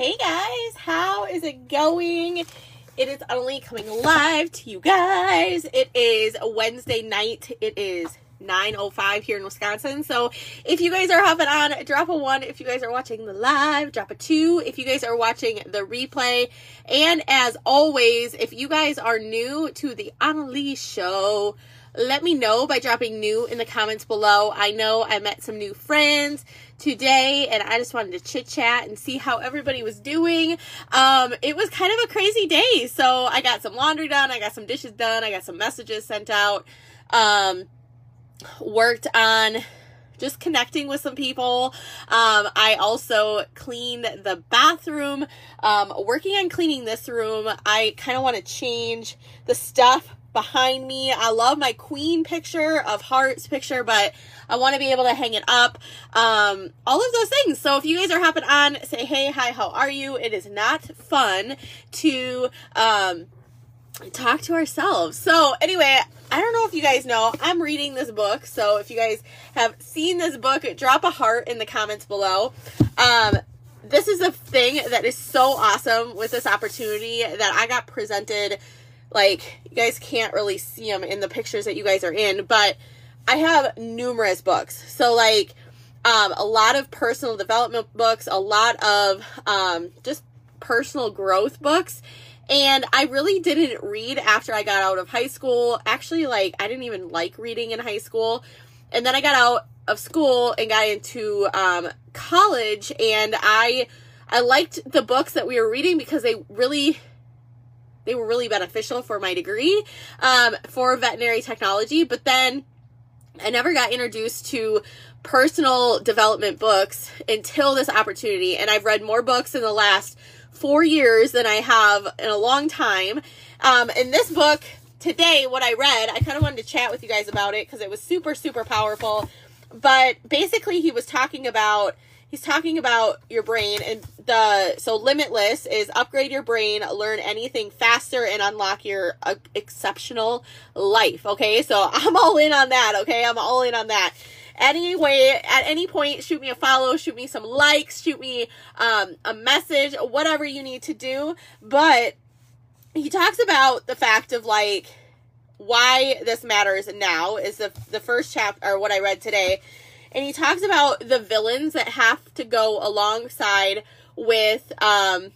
Hey guys, how is it going? It is only coming live to you guys. It is Wednesday night. It is 9.05 here in Wisconsin. So if you guys are hopping on, drop a one. If you guys are watching the live, drop a two. If you guys are watching the replay. And as always, if you guys are new to the Annalise show, let me know by dropping new in the comments below. I know I met some new friends today and I just wanted to chit chat and see how everybody was doing. Um, it was kind of a crazy day. So I got some laundry done, I got some dishes done, I got some messages sent out. Um, worked on just connecting with some people. Um, I also cleaned the bathroom. Um, working on cleaning this room, I kind of want to change the stuff behind me. I love my queen picture of hearts picture, but I want to be able to hang it up. Um, all of those things. So if you guys are hopping on, say, hey, hi, how are you? It is not fun to, um, talk to ourselves. So anyway, I don't know if you guys know, I'm reading this book. So if you guys have seen this book, drop a heart in the comments below. Um, this is a thing that is so awesome with this opportunity that I got presented like you guys can't really see them in the pictures that you guys are in but i have numerous books. So like um, a lot of personal development books a lot of um, just personal growth books and i really didn't read after i got out of high school. Actually like i didn't even like reading in high school and then i got out of school and got into um, college and i i liked the books that we were reading because they really they were really beneficial for my degree um, for veterinary technology. But then I never got introduced to personal development books until this opportunity. And I've read more books in the last four years than I have in a long time. Um, in this book today, what I read, I kind of wanted to chat with you guys about it because it was super, super powerful. But basically, he was talking about he's talking about your brain and the so limitless is upgrade your brain learn anything faster and unlock your uh, exceptional life okay? So i'm all in on that okay? I'm all in on that. Anyway at any point shoot me a follow shoot me some likes shoot me um, a message whatever you need to do. But he talks about the fact of like why this matters now is the the first chapter or what i read today and he talks about the villains that have to go alongside with um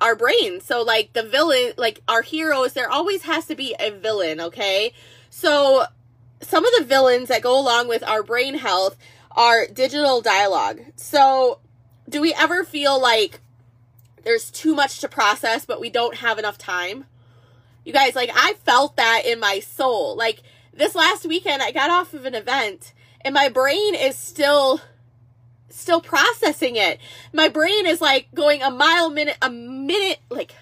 our brains. So like the villain, like our heroes, there always has to be a villain, okay? So some of the villains that go along with our brain health are digital dialogue. So do we ever feel like there's too much to process but we don't have enough time? You guys, like I felt that in my soul. Like this last weekend I got off of an event and my brain is still still processing it. My brain is like going a mile minute a minute like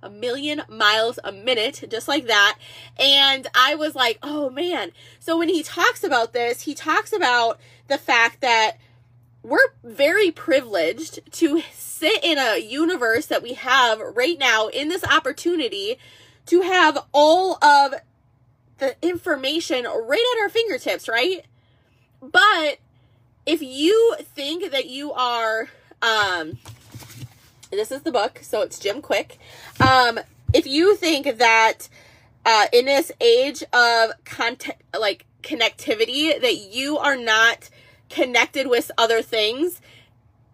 a million miles a minute just like that and I was like, "Oh man." So when he talks about this, he talks about the fact that we're very privileged to sit in a universe that we have right now in this opportunity to have all of the information right at our fingertips, right? But if you think that you are, um, this is the book, so it's Jim Kwik. Um, if you think that uh, in this age of content, like connectivity, that you are not connected with other things,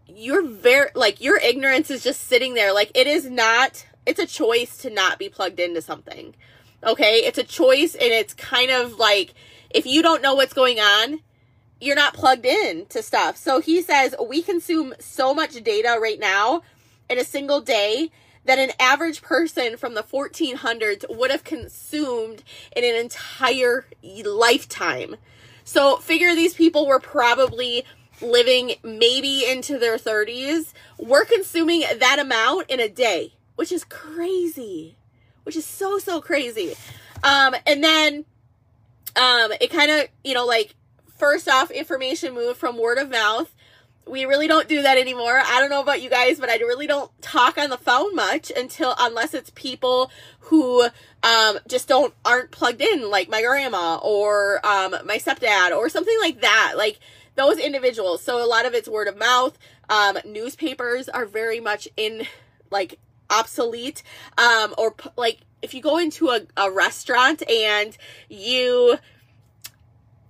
you're very like your ignorance is just sitting there. Like it is not. It's a choice to not be plugged into something. Okay, it's a choice, and it's kind of like if you don't know what's going on, you're not plugged in to stuff. So he says we consume so much data right now in a single day that an average person from the 1400s would have consumed in an entire lifetime. So figure these people were probably living maybe into their 30s. We're consuming that amount in a day, which is crazy. Which is so so crazy. Um and then um it kind of, you know, like first off, information moved from word of mouth. We really don't do that anymore. I don't know about you guys, but I really don't talk on the phone much until unless it's people who um, just don't aren't plugged in, like my grandma or um, my stepdad or something like that. Like those individuals. So a lot of it's word of mouth. Um, newspapers are very much in like obsolete. Um, or like if you go into a, a restaurant and you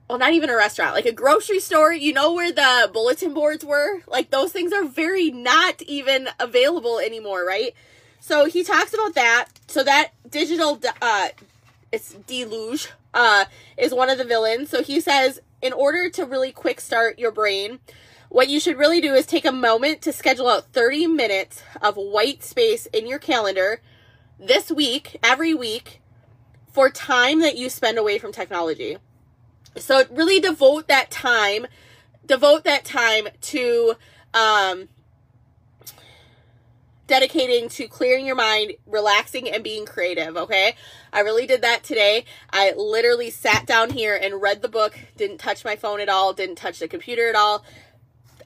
well, not even a restaurant, like a grocery store, you know where the bulletin boards were? Like those things are very not even available anymore, right? So he talks about that. So that digital, uh, it's deluge, uh, is one of the villains. So he says, in order to really quick start your brain, what you should really do is take a moment to schedule out 30 minutes of white space in your calendar this week, every week, for time that you spend away from technology. So really devote that time, devote that time to um, dedicating to clearing your mind, relaxing, and being creative. Okay. I really did that today. I literally sat down here and read the book, didn't touch my phone at all, didn't touch the computer at all.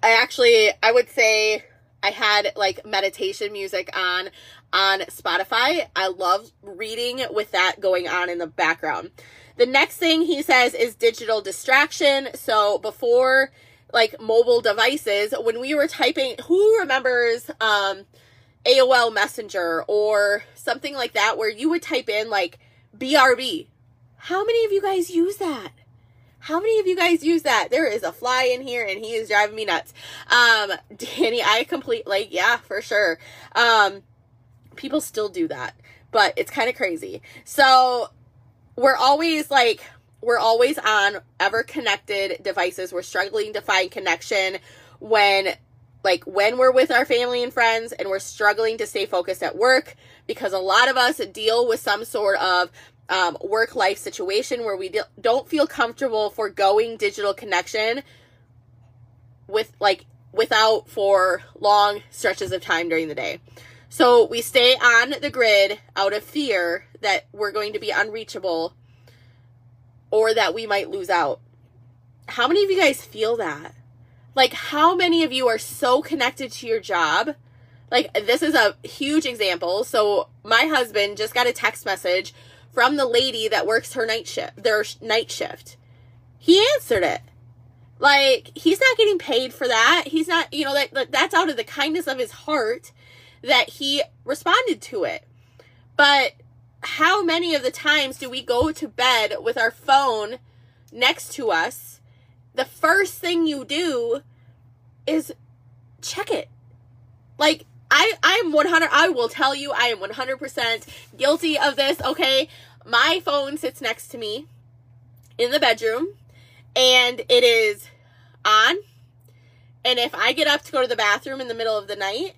I actually, I would say I had like meditation music on on Spotify. I love reading with that going on in the background. The next thing he says is digital distraction. So before like mobile devices, when we were typing, who remembers um, AOL Messenger or something like that where you would type in like BRB? How many of you guys use that? How many of you guys use that? There is a fly in here and he is driving me nuts. Um, Danny, I complete like, yeah, for sure. Um, people still do that, but it's kind of crazy. So we're always like we're always on ever connected devices. We're struggling to find connection when like when we're with our family and friends and we're struggling to stay focused at work because a lot of us deal with some sort of um, work life situation where we don't feel comfortable for going digital connection with like without for long stretches of time during the day. So we stay on the grid out of fear that we're going to be unreachable or that we might lose out. How many of you guys feel that? Like, how many of you are so connected to your job? Like, this is a huge example. So, my husband just got a text message from the lady that works her night shift, their night shift. He answered it. Like, he's not getting paid for that. He's not, you know, that that's out of the kindness of his heart that he responded to it. But how many of the times do we go to bed with our phone next to us? The first thing you do is check it. Like I I'm 100 I will tell you I am 100% guilty of this, okay? My phone sits next to me in the bedroom and it is on. And if I get up to go to the bathroom in the middle of the night,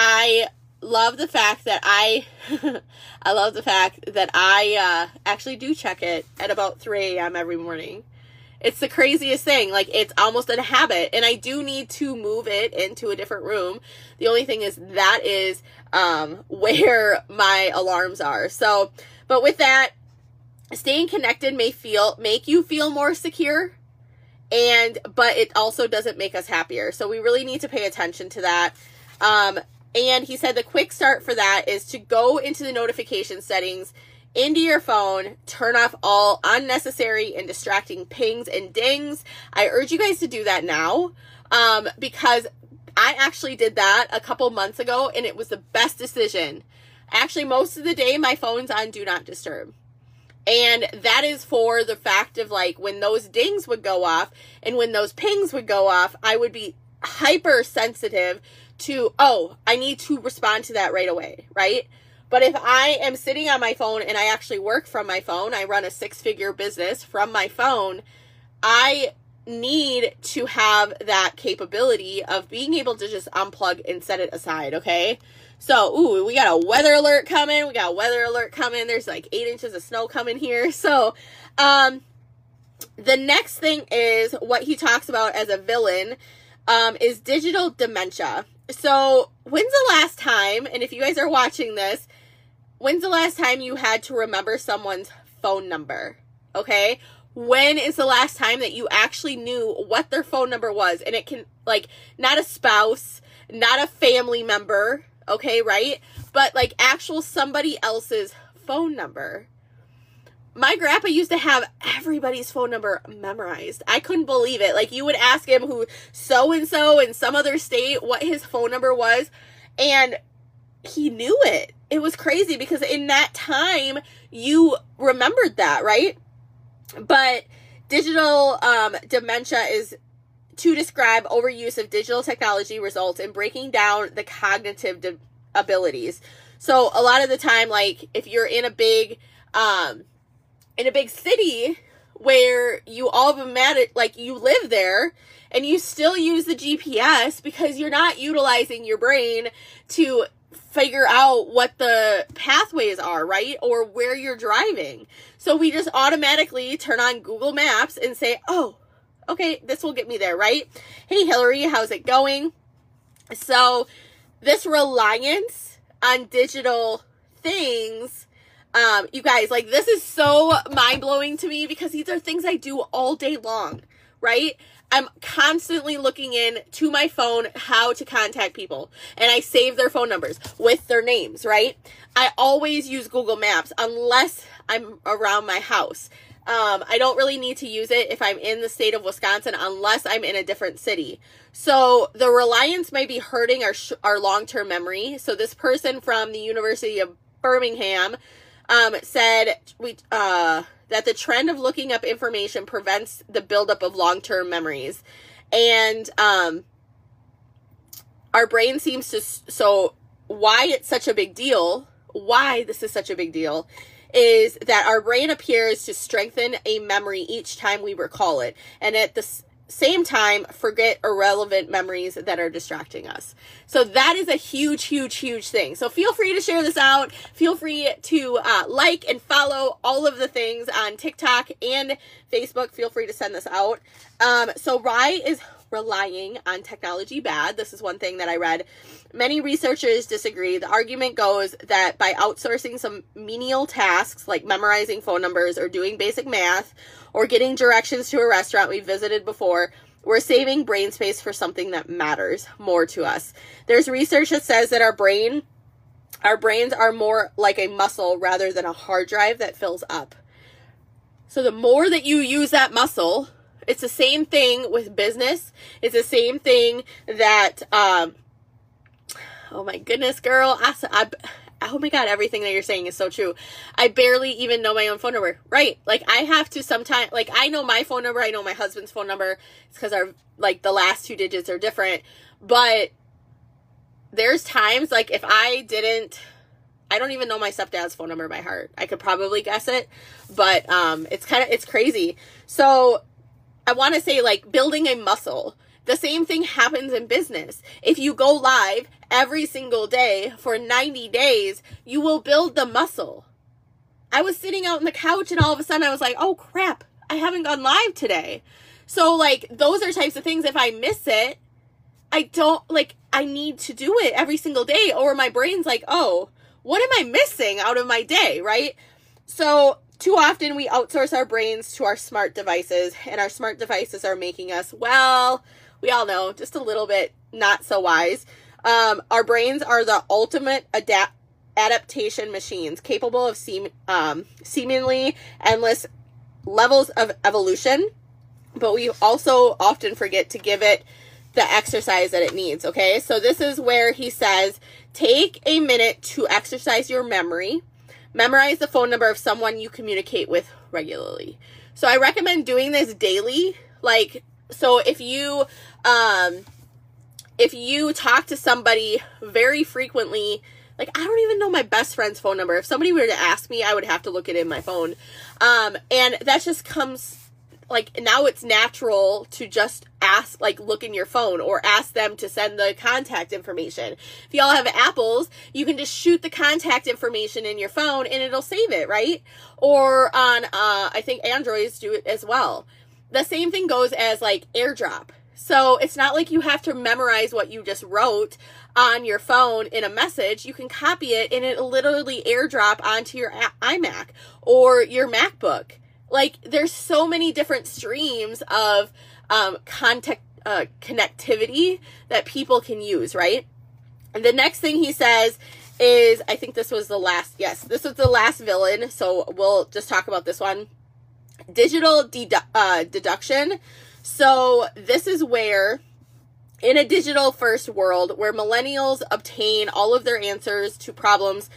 I love the fact that I I love the fact that I uh, actually do check it at about 3 a.m. every morning. It's the craziest thing. Like it's almost a habit, and I do need to move it into a different room. The only thing is that is um, where my alarms are. So, but with that, staying connected may feel make you feel more secure and but it also doesn't make us happier so we really need to pay attention to that um, and he said the quick start for that is to go into the notification settings into your phone, turn off all unnecessary and distracting pings and dings. I urge you guys to do that now um, because I actually did that a couple months ago and it was the best decision. Actually, most of the day, my phone's on Do Not Disturb. And that is for the fact of like when those dings would go off and when those pings would go off, I would be hyper sensitive to, oh, I need to respond to that right away, right? But if I am sitting on my phone and I actually work from my phone, I run a six figure business from my phone, I need to have that capability of being able to just unplug and set it aside, okay? So, ooh, we got a weather alert coming. We got a weather alert coming. There's like eight inches of snow coming here. So, um, the next thing is what he talks about as a villain um, is digital dementia. So, when's the last time, and if you guys are watching this, when's the last time you had to remember someone's phone number? Okay? When is the last time that you actually knew what their phone number was? And it can, like, not a spouse, not a family member, okay, right? But, like, actual somebody else's phone number. My grandpa used to have everybody's phone number memorized. I couldn't believe it. Like you would ask him who so and so in some other state what his phone number was and he knew it. It was crazy because in that time you remembered that, right? But digital um, dementia is to describe overuse of digital technology results in breaking down the cognitive de- abilities. So a lot of the time, like if you're in a big, um, in a big city where you all been mad at like you live there and you still use the GPS because you're not utilizing your brain to figure out what the pathways are, right? Or where you're driving. So we just automatically turn on Google Maps and say, oh, okay, this will get me there, right? Hey, Hillary, how's it going? So, this reliance on digital things, um, you guys, like, this is so mind blowing to me because these are things I do all day long, right? I'm constantly looking in to my phone how to contact people and I save their phone numbers with their names, right? I always use Google Maps unless I'm around my house. Um, I don't really need to use it if I'm in the state of Wisconsin unless I'm in a different city. So the reliance might be hurting our sh- our long term memory. So this person from the University of Birmingham um, said we uh, that the trend of looking up information prevents the buildup of long term memories, and um, our brain seems to so why it's such a big deal. Why this is such a big deal is that our brain appears to strengthen a memory each time we recall it, and at the same time, forget irrelevant memories that are distracting us. So that is a huge, huge, huge thing. So feel free to share this out. Feel free to uh, like and follow all of the things on TikTok and Facebook. Feel free to send this out. Um, so Rye is relying on technology bad. This is one thing that I read. Many researchers disagree. The argument goes that by outsourcing some menial tasks like memorizing phone numbers or doing basic math or getting directions to a restaurant we visited before, we're saving brain space for something that matters more to us. There's research that says that our brain our brains are more like a muscle rather than a hard drive that fills up. So the more that you use that muscle, it's the same thing with business. It's the same thing that, um, oh my goodness, girl. I, oh my god, everything that you're saying is so true. I barely even know my own phone number. Right. Like I have to sometimes like I know my phone number, I know my husband's phone number. It's because our like the last two digits are different. But there's times like if I didn't I don't even know my stepdad's phone number by heart. I could probably guess it, but um it's kind of it's crazy. So I want to say like building a muscle. The same thing happens in business. If you go live every single day for 90 days, you will build the muscle. I was sitting out on the couch and all of a sudden I was like, oh crap, I haven't gone live today. So, like, those are types of things. If I miss it, I don't, like, I need to do it every single day, or my brain's like, oh, what am I missing out of my day, right? So, too often we outsource our brains to our smart devices, and our smart devices are making us, well, we all know, just a little bit not so wise. Um, our brains are the ultimate adapt adaptation machines, capable of seem um, seemingly endless levels of evolution, but we also often forget to give it the exercise that it needs. Okay, so this is where he says, take a minute to exercise your memory Memorize the phone number of someone you communicate with regularly. So I recommend doing this daily. Like, so if you, um, if you talk to somebody very frequently, like I don't even know my best friend's phone number. If somebody were to ask me, I would have to look it in my phone. Um, and that just comes like now it's natural to just ask like look in your phone or ask them to send the contact information. If y'all have apples you can just shoot the contact information in your phone and it'll save it right? Or on uh i think androids do it as well. The same thing goes as like airdrop. So it's not like you have to memorize what you just wrote on your phone in a message. You can copy it and it'll literally airdrop onto your iMac or your MacBook like there's so many different streams of um, contact uh, connectivity that people can use, right? And the next thing he says is I think this was the last yes, this was the last villain, so we'll just talk about this one. Digital dedu- uh, deduction. So this is where in a digital first world where millennials obtain all of their answers to problems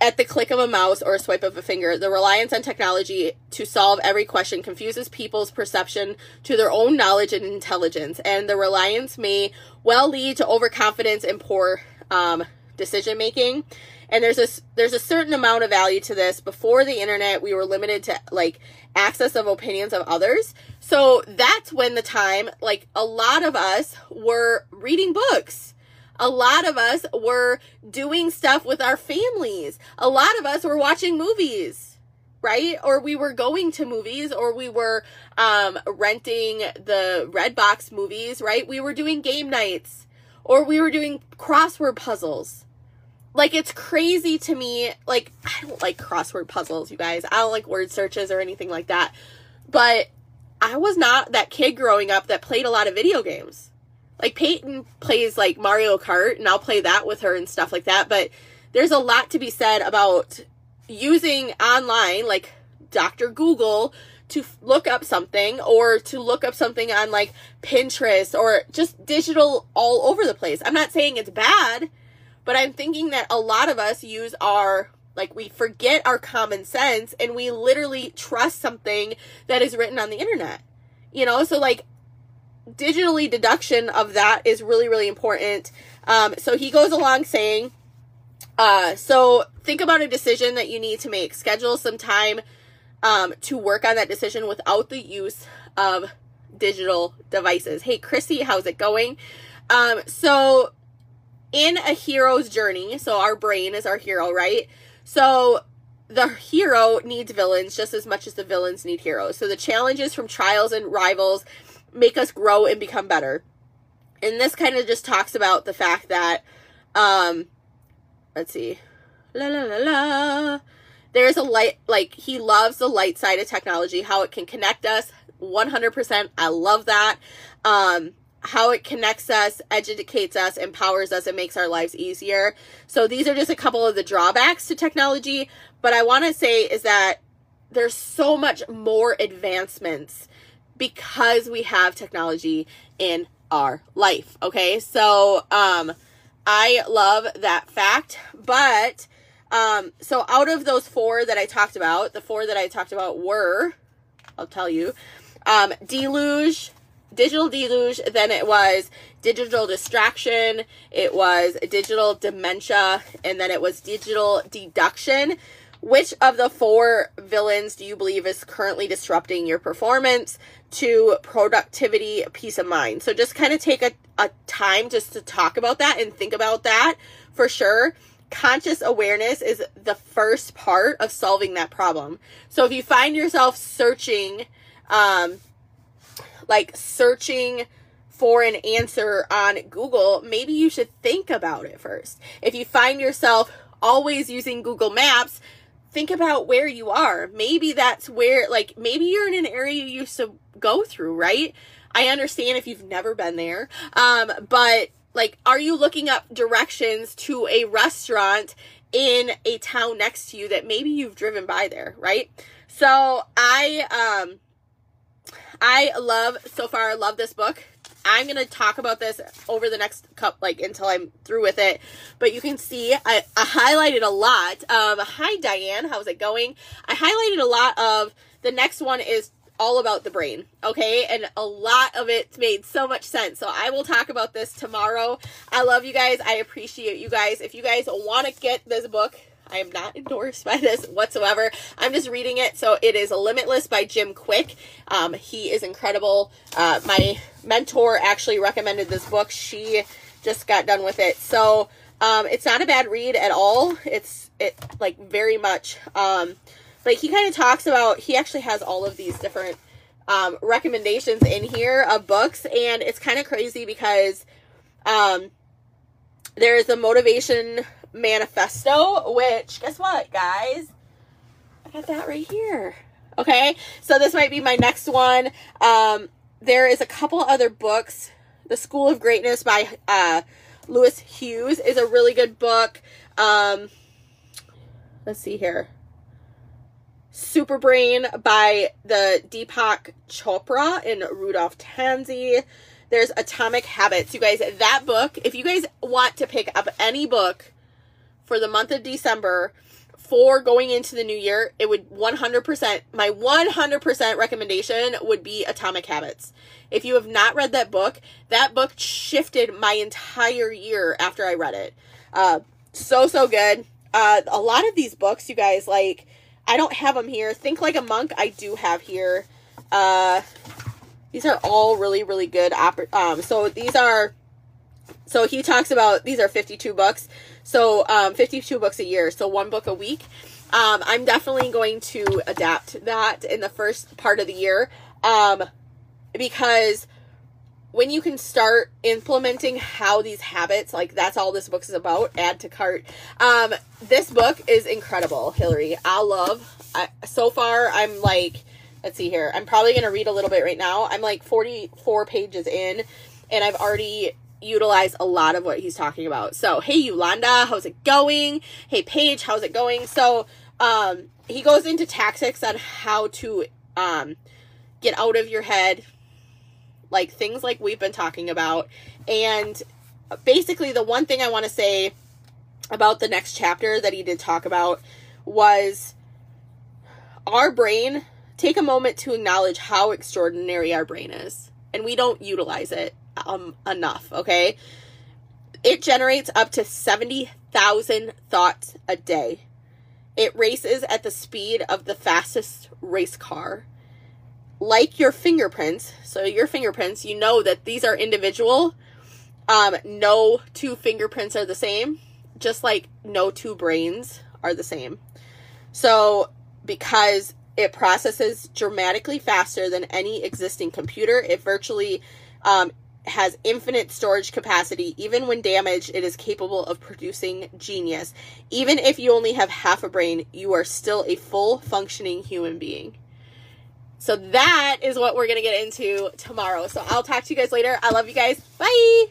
at the click of a mouse or a swipe of a finger, the reliance on technology to solve every question confuses people's perception to their own knowledge and intelligence, and the reliance may well lead to overconfidence and poor um, decision making. And there's a there's a certain amount of value to this. Before the internet, we were limited to like access of opinions of others. So that's when the time, like a lot of us were reading books a lot of us were doing stuff with our families. A lot of us were watching movies, right? Or we were going to movies or we were um, renting the Redbox movies, right? We were doing game nights or we were doing crossword puzzles. Like it's crazy to me. Like I don't like crossword puzzles, you guys. I don't like word searches or anything like that. But I was not that kid growing up that played a lot of video games like Peyton plays like Mario Kart and I'll play that with her and stuff like that. But there's a lot to be said about using online, like Dr. Google, to look up something or to look up something on like Pinterest or just digital all over the place. I'm not saying it's bad, but I'm thinking that a lot of us use our like we forget our common sense and we literally trust something that is written on the internet. You know, so like digitally deduction of that is really, really important. Um, so he goes along saying, uh, so think about a decision that you need to make. Schedule some time um, to work on that decision without the use of digital devices. Hey, Chrissy, how's it going? Um, so in a hero's journey, so our brain is our hero, right? So the hero needs villains just as much as the villains need heroes. So the challenges from trials and rivals make us grow and become better. And this kind of just talks about the fact that, um, let's see, la la la la. There's a light, like, he loves the light side of technology, how it can connect us 100%. I love that. Um, how it connects us, educates us, empowers us, and makes our lives easier. So these are just a couple of the drawbacks to technology. But I want to say is that there's so much more advancements because we have technology in our life. Okay. So, um, I love that fact, but, um, so out of those four that I talked about, the four that I talked about were, I'll tell you, um, deluge, digital deluge, then it was digital distraction, it was digital dementia, and then it was digital deduction. Which of the four villains do you believe is currently disrupting your performance to productivity, peace of mind? So just kind of take a, a time just to talk about that and think about that for sure. Conscious awareness is the first part of solving that problem. So if you find yourself searching, um, like searching for an answer on Google, maybe you should think about it first. If you find yourself always using Google Maps, think about where you are. Maybe that's where, like, maybe you're in an area you used to go through, right? I understand if you've never been there. Um, but like, are you looking up directions to a restaurant in a town next to you that maybe you've driven by there, right? So I, um, I love so far, I love this book. I'm to talk about this over the next cup, like until I'm through with it. But you can see I, I highlighted a lot. of. hi, Diane. How's it going? I highlighted a lot of the next one is all about the brain. Okay. And a lot of it made so much sense. So I will talk about this tomorrow. I love you guys. I appreciate you guys. If you guys want to get this book, I am not endorsed by this whatsoever. I'm just reading it. So it is Limitless by Jim Kwik. Um, he is incredible. Uh, my mentor actually recommended this book. She just got done with it. So um, it's not a bad read at all. It's it like very much. Um, but he kind of talks about. He actually has all of these different um, recommendations in here of books, and it's kind of crazy because um, there's a motivation manifesto, which guess what, guys? I got that right here. Okay, so this might be my next one. Um, there is a couple other books. The School of Greatness by uh, Lewis Howes is a really good book. Um, let's see here. Super Brain by the Deepak Chopra and Rudolph Tanzi. There's Atomic Habits. You guys, that book, if you guys want to pick up any book for the month of December for going into the new year, it would 100%, my 100% recommendation would be Atomic Habits. If you have not read that book, that book shifted my entire year after I read it. Uh, so, so good. Uh, a lot of these books, you guys, like, I don't have them here. Think Like a Monk, I do have here. Uh, these are all really, really good. um, so these are, so he talks about, these are 52 books. So, um, 52 books a year. So one book a week. Um, I'm definitely going to adapt that in the first part of the year. Um, because when you can start implementing how these habits, like that's all this book is about, add to cart. Um, this book is incredible, Hillary. I love. I, so far, I'm like, let's see here. I'm probably gonna read a little bit right now. I'm like 44 pages in, and I've already utilized a lot of what he's talking about. So, hey Yolanda, how's it going? Hey Paige, how's it going? So, um, he goes into tactics on how to um get out of your head, like things like we've been talking about. And basically, the one thing I want to say about the next chapter that he did talk about was our brain. Take a moment to acknowledge how extraordinary our brain is, and we don't utilize it um, enough, okay? It generates up to 70,000 thoughts a day. It races at the speed of the fastest race car like your fingerprints, so your fingerprints, you know that these are individual. Um, no two fingerprints are the same, just like no two brains are the same. So, because it processes dramatically faster than any existing computer, it virtually um, has infinite storage capacity. Even when damaged, it is capable of producing genius. Even if you only have half a brain, you are still a full functioning human being. So that is what we're going to get into tomorrow. So I'll talk to you guys later. I love you guys. Bye.